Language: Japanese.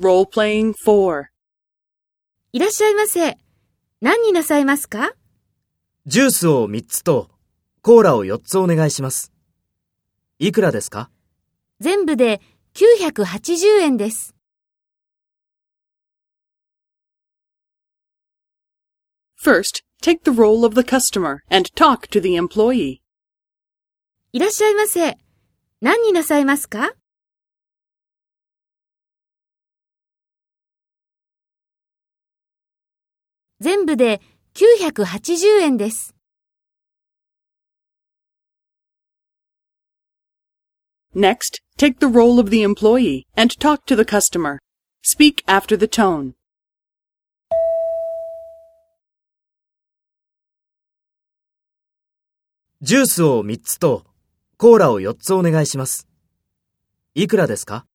Role-playing 4. いらっしゃいませ。何になさいますか？ジュースを3つとコーラを4つお願いします。いくらですか？全部で980円です。First, take the role of the customer and talk to the employee. いらっしゃいませ。何になさいますか？全部で980円です。Next, take the role of the employee and talk to the customer. Speak after the tone. ジュースを3つとコーラを4つお願いします。いくらですか